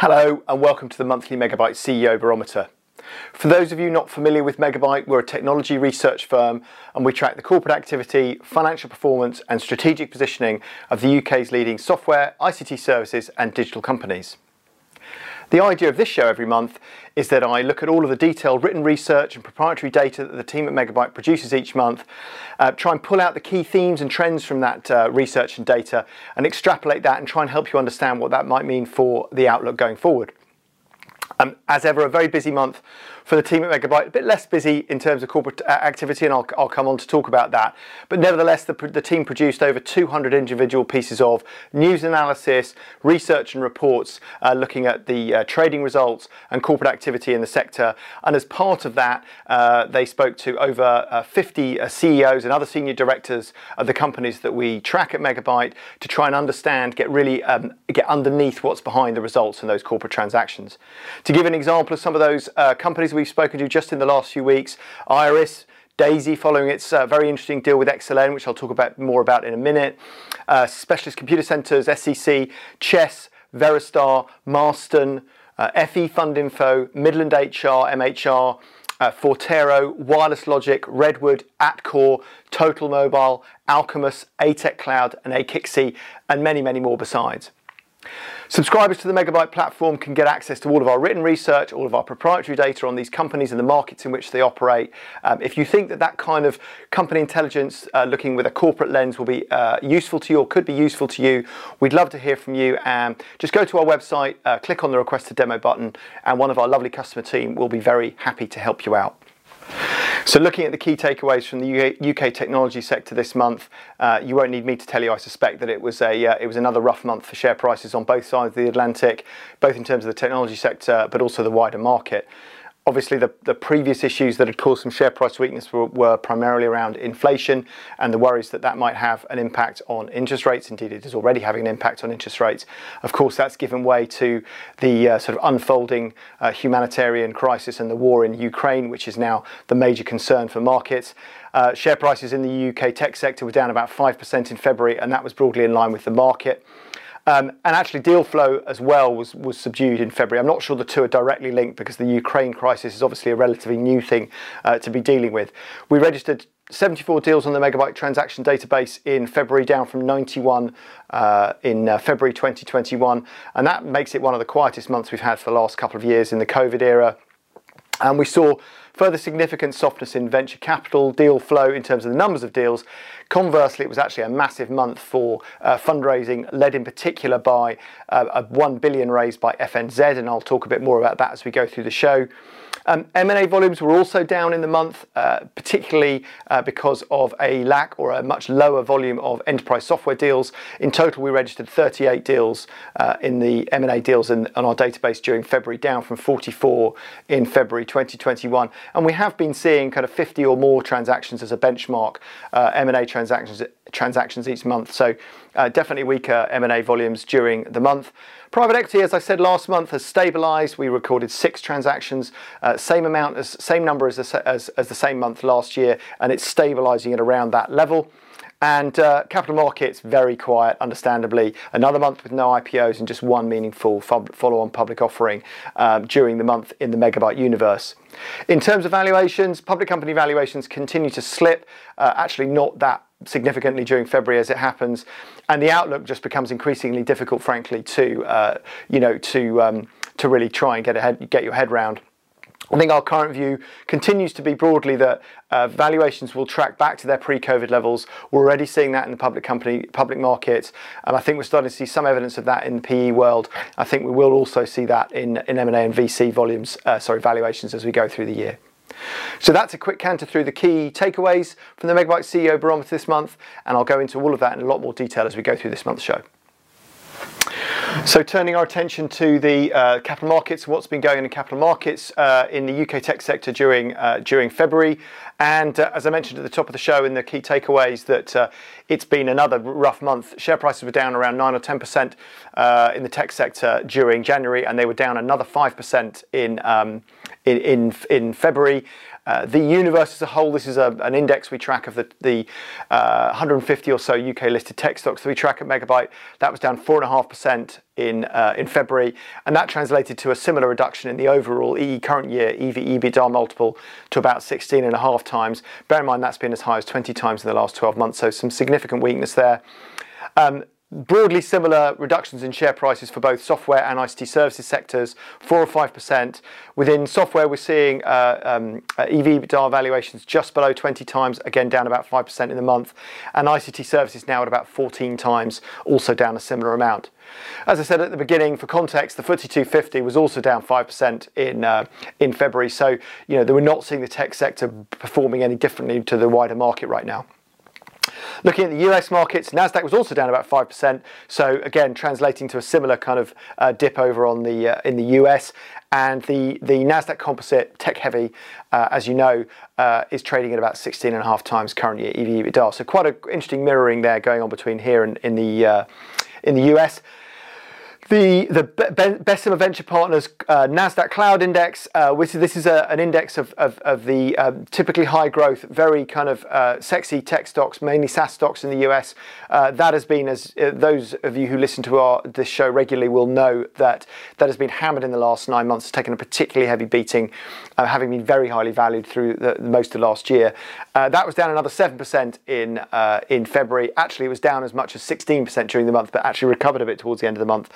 Hello and welcome to the monthly Megabuyte CEO Barometer. For those of you not familiar with Megabuyte, we're a technology research firm and we track the corporate activity, financial performance and strategic positioning of the UK's leading software, ICT services and digital companies. The idea of this show every month is that I look at all of the detailed written research and proprietary data that the team at Megabuyte produces each month, uh, try and pull out the key themes and trends from that uh, research and data and extrapolate that and try and help you understand what that might mean for the outlook going forward. Um, as ever, a very busy month for the team at Megabuyte, a bit less busy in terms of corporate uh, activity, and I'll, I'll come on to talk about that. But nevertheless, the, the team produced over 200 individual pieces of news analysis, research, and reports uh, looking at the uh, trading results and corporate activity in the sector. And as part of that, uh, they spoke to over uh, 50 uh, CEOs and other senior directors of the companies that we track at Megabuyte to try and understand, get really um, get underneath what's behind the results in those corporate transactions. To give an example of some of those companies we've spoken to just in the last few weeks. Iris, Daisy following its uh, very interesting deal with XLN, which I'll talk about more about in a minute. Uh, Specialist Computer Centres, SEC, Chess, Veristar, Marston, uh, FE Fundinfo, Midland HR, MHR, uh, Forterro, Wireless Logic, Redwood, Atcore, Total Mobile, Alcumus, ATEC Cloud, and Akixi, and many, many more besides. Subscribers to the Megabuyte platform can get access to all of our written research, all of our proprietary data on these companies and the markets in which they operate. Um, if you think that that kind of company intelligence uh, looking with a corporate lens will be uh, useful to you or could be useful to you, we'd love to hear from you. And just go to our website, uh, click on the request to demo button, and one of our lovely customer team will be very happy to help you out. So looking at the key takeaways from the UK technology sector this month, uh, you won't need me to tell you, I suspect, that it was a uh, it was another rough month for share prices on both sides of the Atlantic, both in terms of the technology sector, but also the wider market. Obviously, the, the previous issues that had caused some share price weakness were, were, primarily around inflation and the worries that that might have an impact on interest rates. Indeed, it is already having an impact on interest rates. Of course, that's given way to the uh, sort of unfolding uh, humanitarian crisis and the war in Ukraine, which is now the major concern for markets. Uh, share prices in the UK tech sector were down about 5% in February, and that was broadly in line with the market. Um, and actually, deal flow as well was, was subdued in February. I'm not sure the two are directly linked because the Ukraine crisis is obviously a relatively new thing uh, to be dealing with. We registered 74 deals on the Megabuyte transaction database in February, down from 91 uh, in uh, February 2021. And that makes it one of the quietest months we've had for the last couple of years in the COVID era. And we saw Further significant softness in venture capital deal flow in terms of the numbers of deals. Conversely, it was actually a massive month for uh, fundraising, led in particular by uh, a 1 billion raised by FNZ, and I'll talk a bit more about that as we go through the show. Um, M&A volumes were also down in the month, uh, particularly uh, because of a lack or a much lower volume of enterprise software deals. In total, we registered 38 deals uh, in the M&A deals in, on our database during February, down from 44 in February 2021. And we have been seeing kind of 50 or more transactions as a benchmark, uh, M&A transactions transactions each month. So uh, definitely weaker M&A volumes during the month. Private equity, as I said last month, has stabilised. We recorded six transactions, uh, same amount as same number as the, as, as the same month last year, and it's stabilising at around that level. And uh, capital markets, very quiet, understandably. Another month with no IPOs and just one meaningful follow on public offering um, during the month in the megabuyte universe. In terms of valuations, public company valuations continue to slip, uh, actually, not that significantly during February as it happens, and the outlook just becomes increasingly difficult, frankly, to uh, you know to um, to really try and get ahead, get your head round. I think our current view continues to be broadly that uh, valuations will track back to their pre-COVID levels. We're already seeing that in the public company, public markets, and I think we're starting to see some evidence of that in the PE world. I think we will also see that in, in M&A and VC volumes, uh, sorry, valuations as we go through the year. So that's a quick canter through the key takeaways from the Megabuyte CEO Barometer this month, and I'll go into all of that in a lot more detail as we go through this month's show. So turning our attention to the uh, capital markets, what's been going on in capital markets uh, in the UK tech sector during uh, during February, and uh, as I mentioned at the top of the show in the key takeaways, that uh, it's been another rough month. Share prices were down around nine or ten percent uh, in the tech sector during January, and they were down another five percent in, um, in in in February. Uh, the universe as a whole, this is a, an index we track of the, the uh, 150 or so UK listed tech stocks that we track at Megabuyte. That was down 4.5% in, uh, in February, and that translated to a similar reduction in the overall EE current year EV EBITDA multiple to about 16 and a half times. Bear in mind that's been as high as 20 times in the last 12 months, so some significant weakness there. Um, broadly similar reductions in share prices for both software and ICT services sectors, 4 or 5%. Within software, we're seeing uh, um, uh, EV EBITDA valuations just below 20 times, again down about 5% in the month. And ICT services now at about 14 times, also down a similar amount. As I said at the beginning, for context, the FTSE 250 was also down 5% in uh, in February. So, you know, we're not seeing the tech sector performing any differently to the wider market right now. Looking at the US markets, Nasdaq was also down about 5%. So again, translating to a similar kind of uh, dip over on the uh, in the US. And the, the Nasdaq Composite tech heavy, uh, as you know, uh, is trading at about 16 and a half times current year EV EBITDA. So quite an interesting mirroring there going on between here and in the uh, in the US. The, the Bessemer Venture Partners uh, NASDAQ Cloud Index, uh, which this is a, an index of, of, of the um, typically high growth, very kind of uh, sexy tech stocks, mainly SaaS stocks in the US. Uh, that has been, as uh, those of you who listen to our this show regularly will know, that that has been hammered in the last nine months, It's taken a particularly heavy beating, uh, having been very highly valued through the, most of last year. that was down another 7% in, in February. Actually, it was down as much as 16% during the month, but actually recovered a bit towards the end of the month.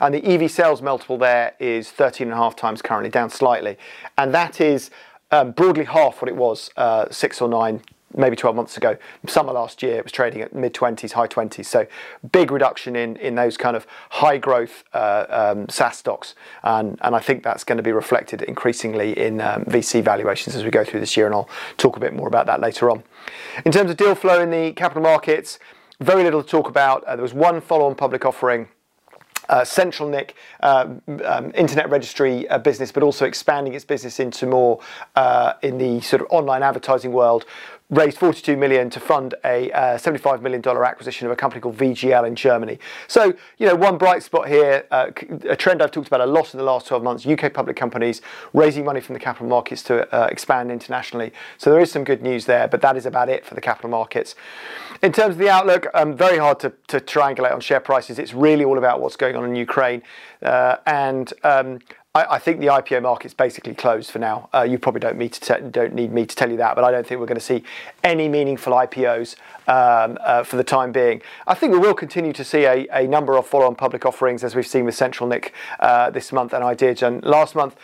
And the EV sales multiple there is 13 and a half times currently, down slightly. And that is um, broadly half what it was uh, six or nine, maybe 12 months ago. Summer last year, it was trading at mid 20s, high 20s. So big reduction in, in those kind of high growth uh, um, SaaS stocks. And, and I think that's going to be reflected increasingly in um, VC valuations as we go through this year. And I'll talk a bit more about that later on. In terms of deal flow in the capital markets, very little to talk about. Uh, there was one follow on public offering uh, CentralNic uh, um, internet registry uh, business, but also expanding its business into more uh, in the sort of online advertising world raised 42 million to fund a uh, 75 million dollar acquisition of a company called VGL in Germany. So, you know, one bright spot here, uh, a trend I've talked about a lot in the last 12 months, UK public companies raising money from the capital markets to uh, expand internationally. So there is some good news there, but that is about it for the capital markets. In terms of the outlook, um, very hard to, to triangulate on share prices. It's really all about what's going on in Ukraine. Uh, and um, I, think the IPO market's basically closed for now. Uh, you probably don't, te- don't, need me to tell you that, but I don't think we're going to see any meaningful IPOs um, uh, for the time being. I think we will continue to see a, a number of follow-on public offerings, as we've seen with CentralNic uh, this month and Ideagen last month.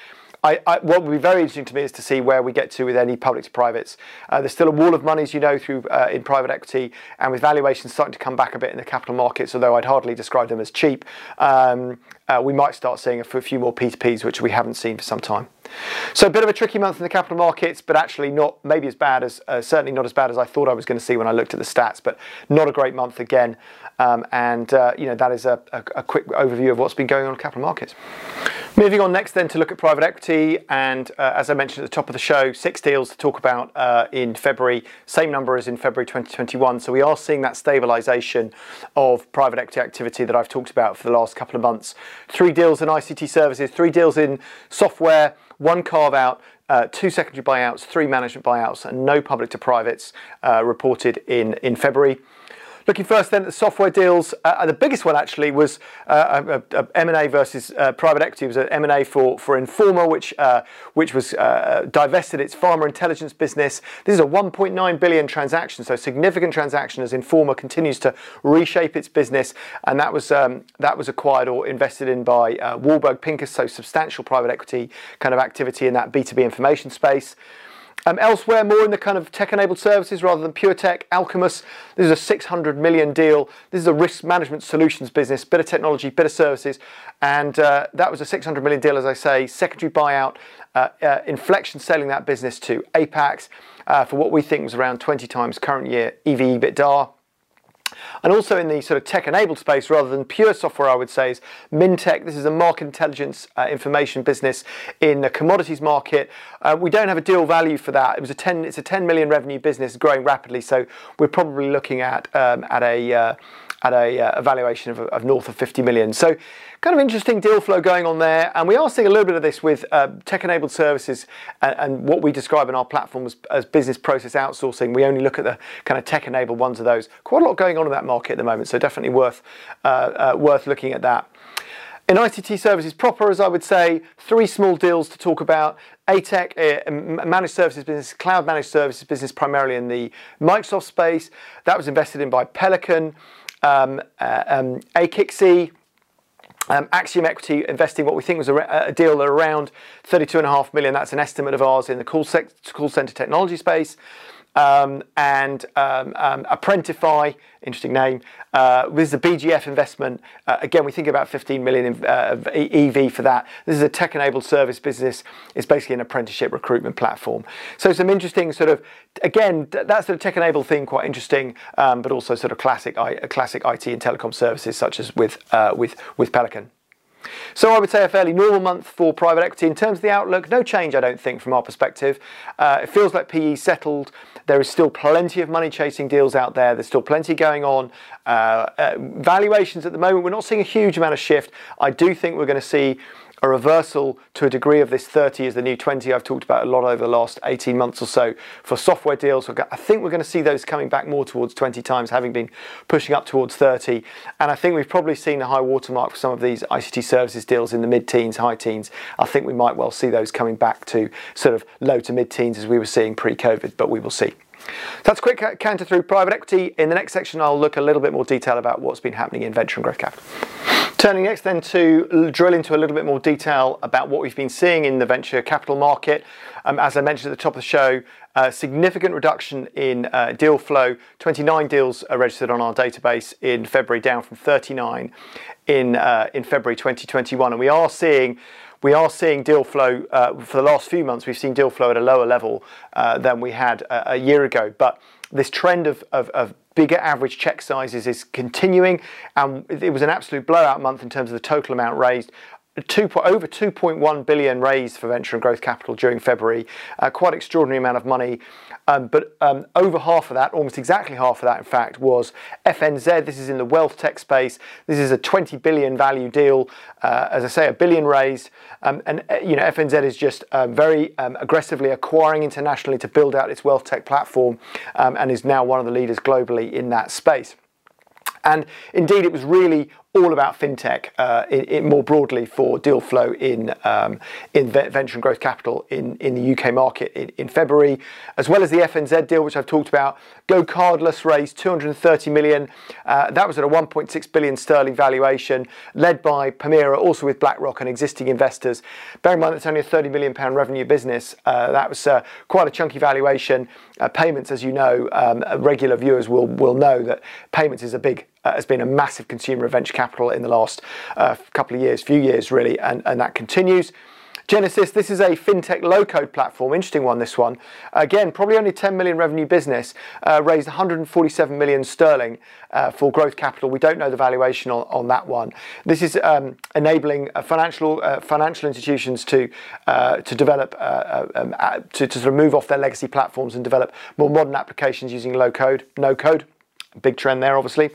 I, I, what would be very interesting to me is to see where we get to with any public to privates. Uh, there's still a wall of money, as you know, through uh, in private equity, and with valuations starting to come back a bit in the capital markets, although I'd hardly describe them as cheap. Um, uh, we might start seeing a few more P2Ps, which we haven't seen for some time. So a bit of a tricky month in the capital markets, but actually not maybe as bad as uh, certainly not as bad as I thought I was going to see when I looked at the stats. But not a great month again, um, and uh, you know that is a, a, a, quick overview of what's been going on in capital markets. Moving on next then to look at private equity, and uh, as I mentioned at the top of the show, six deals to talk about uh, in February, same number as in February 2021. So we are seeing that stabilisation of private equity activity that I've talked about for the last couple of months. Three deals in ICT services, three deals in software one carve out, uh, two secondary buyouts, three management buyouts, and no public to privates uh, reported in, in February. Looking first then at the software deals, uh, the biggest one actually was uh, M&A versus uh, private equity. It was an M&A for, for Informa, which, uh, which was uh, divested its pharma intelligence business. This is a 1.9 billion transaction, so significant transaction as Informa continues to reshape its business, and that was, um, that was acquired or invested in by uh, Warburg Pincus, so substantial private equity kind of activity in that B2B information space. Um, elsewhere, more in the kind of tech-enabled services rather than pure tech. Alcumus, this is a 600 million deal. This is a risk management solutions business, bit of technology, bit of services, and uh, that was a 600 million deal, as I say. Secondary buyout, uh, uh, Inflection selling that business to Apax uh, for what we think was around 20 times current year EV EBITDA. And also in the sort of tech-enabled space, rather than pure software, I would say is Mintec. This is a market intelligence uh, information business in the commodities market. Uh, we don't have a deal value for that. It was a 10. It's a 10 million revenue business, growing rapidly. So we're probably looking at um, at a uh, at a, uh, a valuation of, of, north of 50 million. So, kind of interesting deal flow going on there. And we are seeing a little bit of this with uh, tech enabled services and, and, what we describe in our platform as, as, business process outsourcing. We only look at the kind of tech enabled ones of those. Quite a lot going on in that market at the moment. So, definitely worth, uh, uh worth looking at that. In ICT services proper, as I would say, three small deals to talk about. ATEC, uh, managed services business, cloud managed services business, primarily in the Microsoft space. That was invested in by Pelican, um, uh, um, um, Axiom Equity investing what we think was a, a deal at around 32.5 million. That's an estimate of ours in the call, call center technology space um, and um, um, Apprentify, interesting name. Uh, this is a BGF investment. Uh, again, we think about 15 million in, uh, EV for that. This is a tech-enabled service business. It's basically an apprenticeship recruitment platform. So some interesting sort of, again, that sort of tech-enabled thing, quite interesting, um, but also sort of classic, classic IT and telecom services such as with uh, with with Pelican. So I would say a fairly normal month for private equity. In terms of the outlook, no change, I don't think, from our perspective. Uh, it feels like PE settled. There is still plenty of money chasing deals out there. There's still plenty going on. Uh, uh, valuations at the moment, we're not seeing a huge amount of shift. I do think we're going to see a reversal to a degree of this 30 is the new 20 I've talked about a lot over the last 18 months or so for software deals. I think we're going to see those coming back more towards 20 times, having been pushing up towards 30. And I think we've probably seen a high watermark for some of these ICT services deals in the mid teens, high teens. I think we might well see those coming back to sort of low to mid teens as we were seeing pre COVID, but we will see. That's a quick canter through private equity. In the next section, I'll look a little bit more detail about what's been happening in venture and growth capital. Turning next then to drill into a little bit more detail about what we've been seeing in the venture capital market. Um, as I mentioned at the top of the show, uh, significant reduction in uh, deal flow. 29 deals are registered on our database in February, down from 39 in uh, in February 2021, and we are seeing we are seeing deal flow uh, for the last few months. We've seen deal flow at a lower level uh, than we had a, a, year ago, but this trend of, of, of bigger average check sizes is continuing, and it was an absolute blowout month in terms of the total amount raised. Two, over 2.1 billion raised for venture and growth capital during February, uh, quite extraordinary amount of money. Um, but um, over half of that, almost exactly half of that, in fact, was FNZ. This is in the wealth tech space. This is a 20 billion value deal. Uh, as I say, a billion raised, um, and uh, you know FNZ is just um, very um, aggressively acquiring internationally to build out its wealth tech platform, um, and is now one of the leaders globally in that space. And indeed, it was really all about fintech uh, in, in more broadly for deal flow in um, in venture and growth capital in, in the UK market in, in February, as well as the FNZ deal, which I've talked about. GoCardless raised 230 million. Uh, that was at a 1.6 billion sterling valuation, led by Permira, also with BlackRock and existing investors. Bear in mind that's only a 30 million pound revenue business. Uh, that was uh, quite a chunky valuation. Uh, payments, as you know, um, regular viewers will will know that payments is a big uh, has been a massive consumer of venture capital in the last uh, couple of years, few years really, and, and that continues. Genesis, this is a fintech low code platform, interesting one, this one. Again, probably only 10 million revenue business, uh, raised 147 million sterling uh, for growth capital. We don't know the valuation on, on that one. This is um, enabling uh, financial uh, financial institutions to uh, to develop, uh, um, to, to sort of move off their legacy platforms and develop more modern applications using low code, no code. Big trend there, obviously.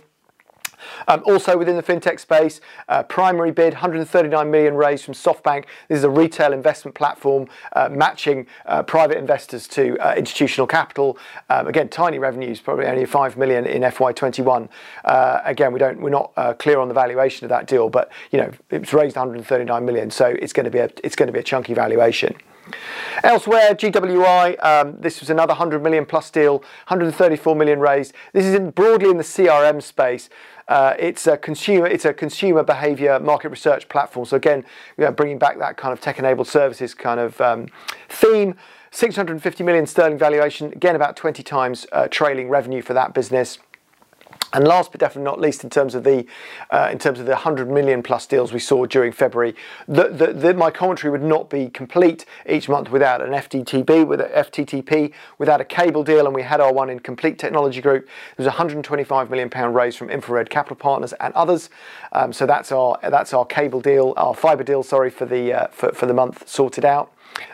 Um, also within the fintech space, uh, PrimaryBid 139 million raised from SoftBank. This is a retail investment platform uh, matching uh, private investors to uh, institutional capital. Um, again, tiny revenues, probably only 5 million in FY21. Uh, again, we don't, we're not uh, clear on the valuation of that deal, but you know, it's raised 139 million, so it's going to be a, it's going to be a chunky valuation. Elsewhere, GWI, um, this was another 100 million plus deal, 134 million raised. This is in, broadly in the CRM space. Uh, it's a consumer, it's a consumer behaviour market research platform. So again, you know, bringing back that kind of tech-enabled services kind of um, theme. 650 million sterling valuation, again about 20 times uh, trailing revenue for that business. And last but definitely not least, in terms of the uh, in terms of the 100 million plus deals we saw during February, the, the, the, my commentary would not be complete each month without an FTTP, with FTTP, without a cable deal, and we had our one in Complete Technology Group. There was a 125 million pound raise from Infrared Capital Partners and others. Um, so that's our that's our cable deal, our fibre deal, sorry, for the uh, for, for the month sorted out.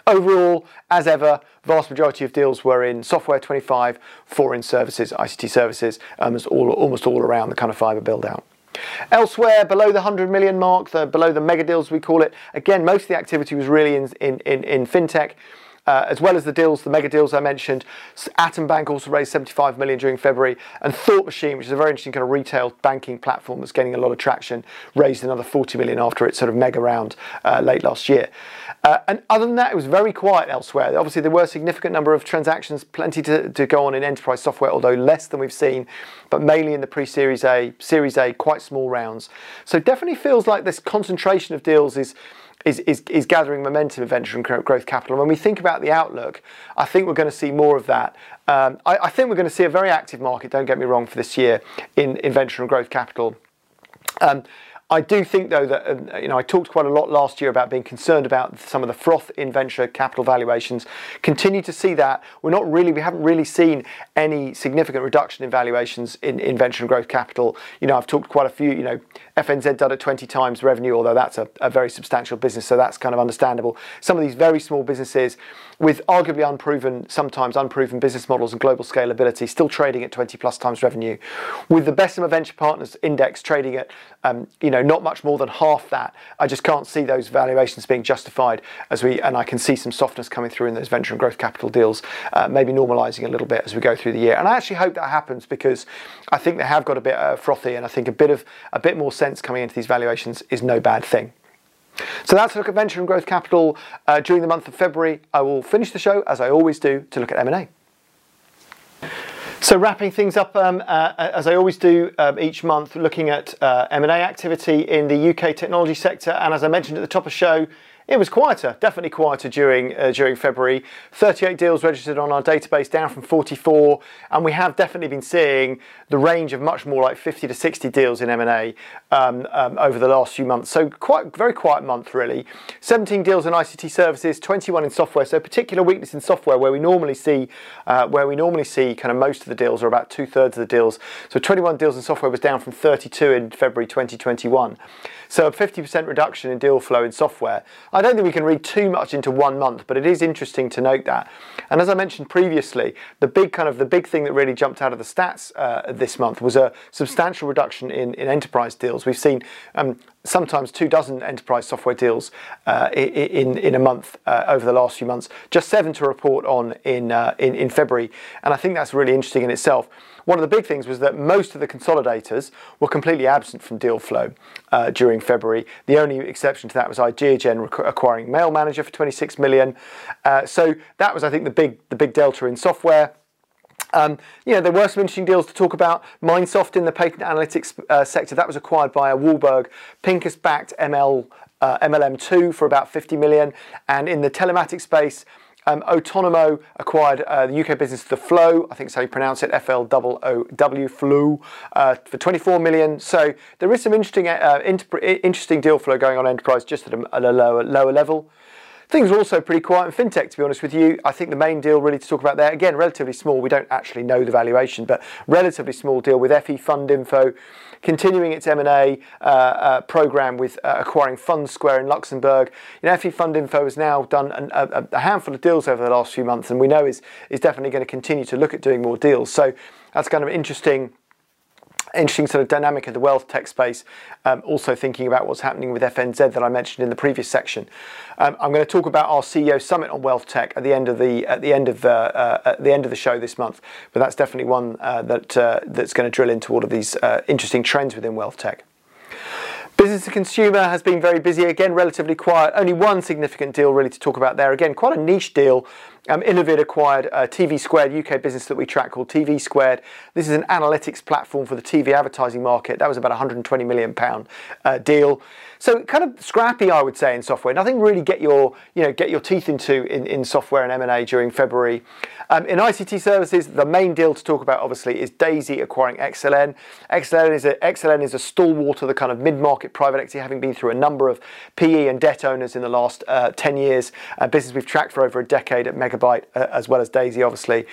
Overall, as ever, vast majority of deals were in software 25, four in services, ICT services, um, all, almost all around the kind of fibre build out. Elsewhere, below the 100 million mark, the, below the mega deals we call it, again, most of the activity was really in, in, in, in fintech. Uh, as well as the deals, the mega deals I mentioned. Atom Bank also raised 75 million during February, and Thought Machine, which is a very interesting kind of retail banking platform that's getting a lot of traction, raised another 40 million after its sort of mega round uh, late last year. Uh, and other than that, it was very quiet elsewhere. Obviously, there were a significant number of transactions, plenty to, to go on in enterprise software, although less than we've seen, but mainly in the pre-Series A, Series A, quite small rounds. So definitely feels like this concentration of deals is is, is, is gathering momentum in venture and growth capital. And when we think about the outlook, I think we're going to see more of that. Um, I, I, think we're going to see a very active market, don't get me wrong, for this year in, in venture and growth capital. Um, I do think, though, that uh, you know I talked quite a lot last year about being concerned about some of the froth in venture capital valuations. Continue to see that. We're not really, we haven't really seen any significant reduction in valuations in, in venture and growth capital. You know, I've talked quite a few. You know, FNZ done at 20 times revenue, although that's a, a very substantial business, so that's kind of understandable. Some of these very small businesses with arguably unproven, sometimes unproven business models and global scalability, still trading at 20 plus times revenue, with the Bessemer Venture Partners Index trading at, um, you know, not much more than half that. I just can't see those valuations being justified as we, and I can see some softness coming through in those venture and growth capital deals, uh, maybe normalising a little bit as we go through the year. And I actually hope that happens because I think they have got a bit uh, frothy, and I think a bit of a bit more sense coming into these valuations is no bad thing. So that's a look at venture and growth capital uh, during the month of February. I will finish the show as I always do to look at M&A. So wrapping things up um, uh, as I always do um, each month, looking at uh, M&A activity in the UK technology sector, and as I mentioned at the top of the show, it was quieter, definitely quieter during uh, during February. 38 deals registered on our database, down from 44, and we have definitely been seeing the range of much more like 50 to 60 deals in M&A um, um, over the last few months. So quite very quiet month really. 17 deals in ICT services, 21 in software. So particular weakness in software where we normally see uh, where we normally see kind of most of the deals or about two thirds of the deals. So 21 deals in software was down from 32 in February 2021. So a 50% reduction in deal flow in software. I don't think we can read too much into one month, but it is interesting to note that. And as I mentioned previously, the big kind of the big thing that really jumped out of the stats uh, this month was a substantial reduction in, in enterprise deals. We've seen um, sometimes two dozen enterprise software deals uh, in in a month uh, over the last few months. Just seven to report on in, uh, in in February, and I think that's really interesting in itself. One of the big things was that most of the consolidators were completely absent from deal flow uh, during February. The only exception to that was Ideagen acquiring Mail Manager for 26 million. Uh, so that was, I think, the big the big delta in software. Um, you know, there were some interesting deals to talk about. Microsoft in the patent analytics uh, sector, that was acquired by a Warburg Pincus-backed ML, uh, MLM2 for about 50 million. And in the telematics space, um, Otonomo acquired uh, the UK business The Floow, I think that's how you pronounce it, F-L-O-O-W, Flow, uh, for 24 million. So there is some interesting, uh, interesting deal flow going on enterprise just at a, at a lower, lower level. Things are also pretty quiet in fintech, to be honest with you. I think the main deal really to talk about there, again, relatively small. We don't actually know the valuation, but relatively small deal with FE Fund Info continuing its M&A uh, uh, program with uh, acquiring FundSquare in Luxembourg. You know, FE Fund Info has now done an, a, a, handful of deals over the last few months, and we know is is definitely going to continue to look at doing more deals. So that's kind of interesting interesting sort of dynamic of the wealth tech space. Um, also thinking about what's happening with FNZ that I mentioned in the previous section. Um, I'm going to talk about our CEO summit on wealth tech at the end of the at the end of the uh, at the end of the show this month. But that's definitely one uh, that uh, that's going to drill into all of these uh, interesting trends within wealth tech. Business to consumer has been very busy again, relatively quiet. Only one significant deal really to talk about there. Again, quite a niche deal um, Innovid acquired TV Squared UK business that we track called TV Squared. This is an analytics platform for the TV advertising market. That was about 120 million pound uh, deal. So kind of scrappy, I would say, in software. Nothing really get your you know get your teeth into in, in software and M&A during February. Um, in ICT services, the main deal to talk about obviously is Daisy acquiring XLN. XLN is a XLN is a stalwart of the kind of mid-market private equity, having been through a number of PE and debt owners in the last uh, 10 years. A business we've tracked for over a decade at Mega Megabuyte, uh, as well as Daisy, obviously.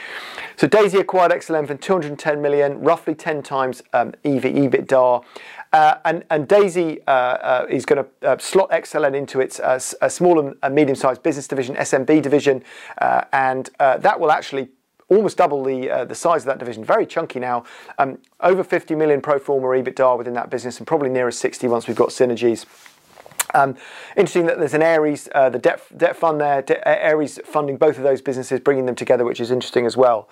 So Daisy acquired XLN for 210 million, roughly 10 times um, EV EBITDA. Uh, and, and, Daisy uh, uh, is going to uh, slot XLN into its uh, small and medium-sized business division, SMB division, uh, and that will actually almost double the uh, the size of that division. Very chunky now. Um, over 50 million pro forma EBITDA within that business, and probably nearer 60 once we've got synergies. Um, interesting that there's an Ares, uh, the debt, debt fund there, De- Ares funding both of those businesses, bringing them together, which is interesting as well.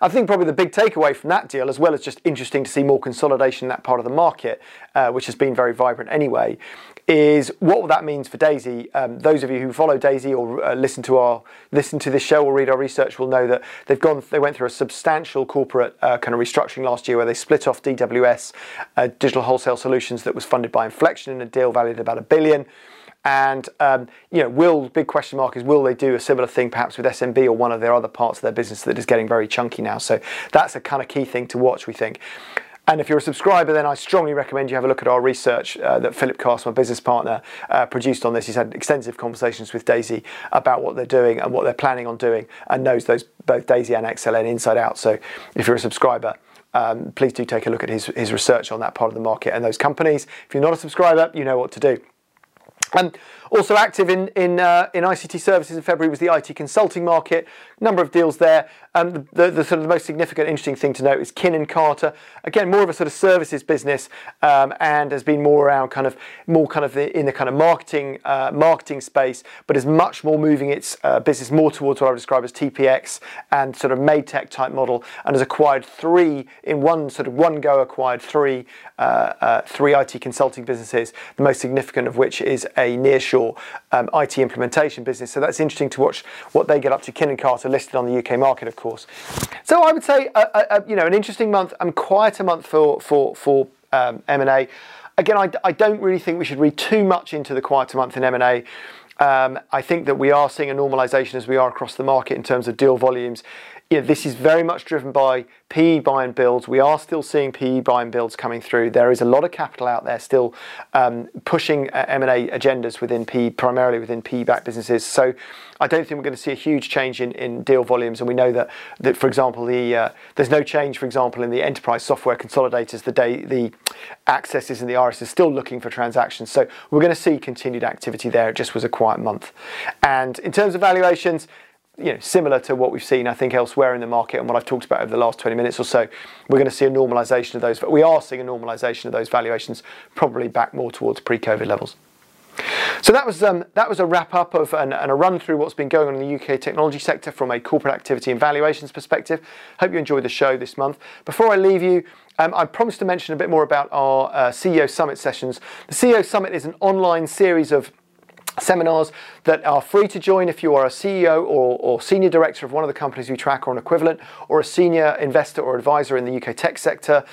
I think probably the big takeaway from that deal, as well as just interesting to see more consolidation in that part of the market, uh, which has been very vibrant anyway, is what that means for Daisy. Um, those of you who follow Daisy or uh, listen to our listen to this show or read our research will know that they've gone they went through a substantial corporate uh, kind of restructuring last year where they split off DWS uh, Digital Wholesale Solutions that was funded by Inflection in a deal valued at about a billion. And um, you know, will big question mark is will they do a similar thing perhaps with SMB or one of their other parts of their business that is getting very chunky now? So that's a kind of key thing to watch. We think. And if you're a subscriber, then I strongly recommend you have a look at our research uh, that Philip Carse, my business partner, uh, produced on this. He's had extensive conversations with Daisy about what they're doing and what they're planning on doing, and knows those both Daisy and XLN inside out. So if you're a subscriber, um, please do take a look at his, his research on that part of the market and those companies. If you're not a subscriber, you know what to do. Um, also active in in, uh, in ICT services in February was the IT consulting market. Number of deals there. Um, the, the, the, sort of the most significant, interesting thing to note is Kin & Carta. Again, more of a sort of services business, um, and has been more around kind of more kind of the, in the kind of marketing uh, marketing space, but is much more moving its uh, business more towards what I would describe as TPX and sort of made tech type model, and has acquired three in one sort of one go acquired three uh, uh, three IT consulting businesses. The most significant of which is a nearshore um, IT implementation business. So that's interesting to watch what they get up to. Kin & Carta listed on the UK market, of course. So I would say, uh, uh, you know, an interesting month and quieter month for for for um, M&A. Again, I, I don't really think we should read too much into the quieter month in M&A. Um, I think that we are seeing a normalisation as we are across the market in terms of deal volumes you know, this is very much driven by PE buy and builds. We are still seeing PE buy and builds coming through. There is a lot of capital out there still um, pushing uh, M&A agendas within PE, primarily within PE-backed businesses. So I don't think we're going to see a huge change in, in deal volumes. And we know that, that for example, the uh, there's no change, for example, in the enterprise software consolidators. The day the accesses and the RS is still looking for transactions. So we're going to see continued activity there. It just was a quiet month. And in terms of valuations, you know, similar to what we've seen, I think, elsewhere in the market and what I've talked about over the last 20 minutes or so, we're going to see a normalisation of those. But we are seeing a normalisation of those valuations, probably back more towards pre-COVID levels. So that was um, that was a wrap up of and, and, a run through what's been going on in the UK technology sector from a corporate activity and valuations perspective. Hope you enjoyed the show this month. Before I leave you, um, I promised to mention a bit more about our uh, CEO Summit sessions. The CEO Summit is an online series of seminars that are free to join if you are a CEO or, or, senior director of one of the companies we track or an equivalent, or a senior investor or advisor in the UK tech sector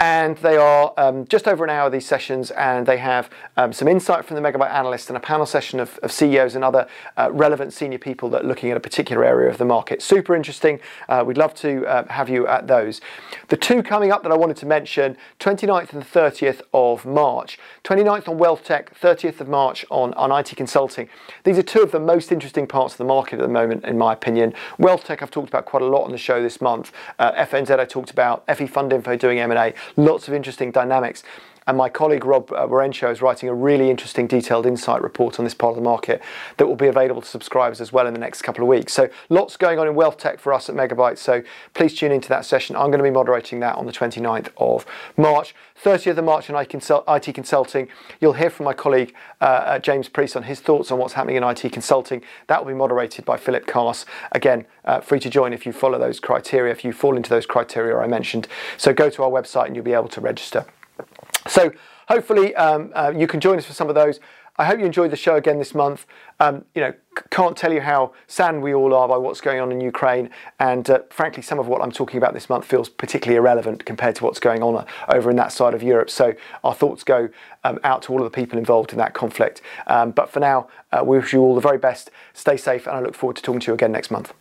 and they are um, just over an hour these sessions and they have um, some insight from the megabuyte analyst and a panel session of, of ceos and other uh, relevant senior people that are looking at a particular area of the market. Super interesting. Uh, we'd love to uh, have you at those. The two coming up that i wanted to mention 29th and 30th of march. 29th on wealth tech 30th of march on, on it consulting. These are two of the most interesting parts of the market at the moment in my opinion. Wealth tech i've talked about quite a lot on the show this month. Uh, fnz i talked about. Fe fund info doing m&a lots of interesting dynamics. And my colleague Rob uh, Warencho is writing a really interesting detailed insight report on this part of the market that will be available to subscribers as well in the next couple of weeks. So lots going on in wealth tech for us at Megabuyte. So please tune into that session. I'm going to be moderating that on the 29th of March. 30th of March in IT Consulting, you'll hear from my colleague uh, uh, James Priest on his thoughts on what's happening in IT Consulting. That will be moderated by Philip Carse. Again, uh, free to join if you follow those criteria, if you fall into those criteria I mentioned. So go to our website and you'll be able to register. So hopefully um, uh, you can join us for some of those. I hope you enjoyed the show again this month. Um, you know, can't tell you how saddened we all are by what's going on in Ukraine, and uh, frankly, some of what I'm talking about this month feels particularly irrelevant compared to what's going on uh, over in that side of Europe. So our thoughts go um, out to all of the people involved in that conflict. Um, but for now, uh, we wish you all the very best. Stay safe, and I look forward to talking to you again next month.